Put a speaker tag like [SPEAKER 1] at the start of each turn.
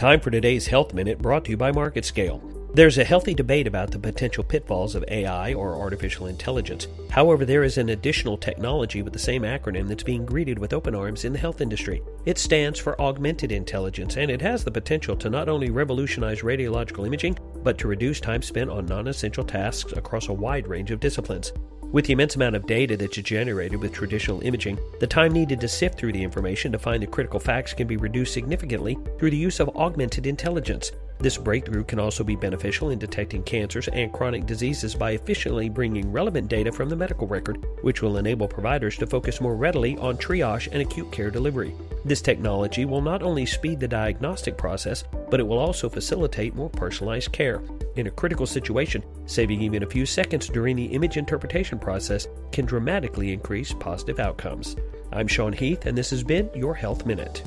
[SPEAKER 1] Time for today's Health Minute brought to you by MarketScale. There's a healthy debate about the potential pitfalls of AI or artificial intelligence. However, there is an additional technology with the same acronym that's being greeted with open arms in the health industry. It stands for augmented intelligence, and it has the potential to not only revolutionize radiological imaging, but to reduce time spent on non essential tasks across a wide range of disciplines. With the immense amount of data that's generated with traditional imaging, the time needed to sift through the information to find the critical facts can be reduced significantly through the use of augmented intelligence. This breakthrough can also be beneficial in detecting cancers and chronic diseases by efficiently bringing relevant data from the medical record, which will enable providers to focus more readily on triage and acute care delivery. This technology will not only speed the diagnostic process, but it will also facilitate more personalized care. In a critical situation, saving even a few seconds during the image interpretation process can dramatically increase positive outcomes. I'm Sean Heath, and this has been your Health Minute.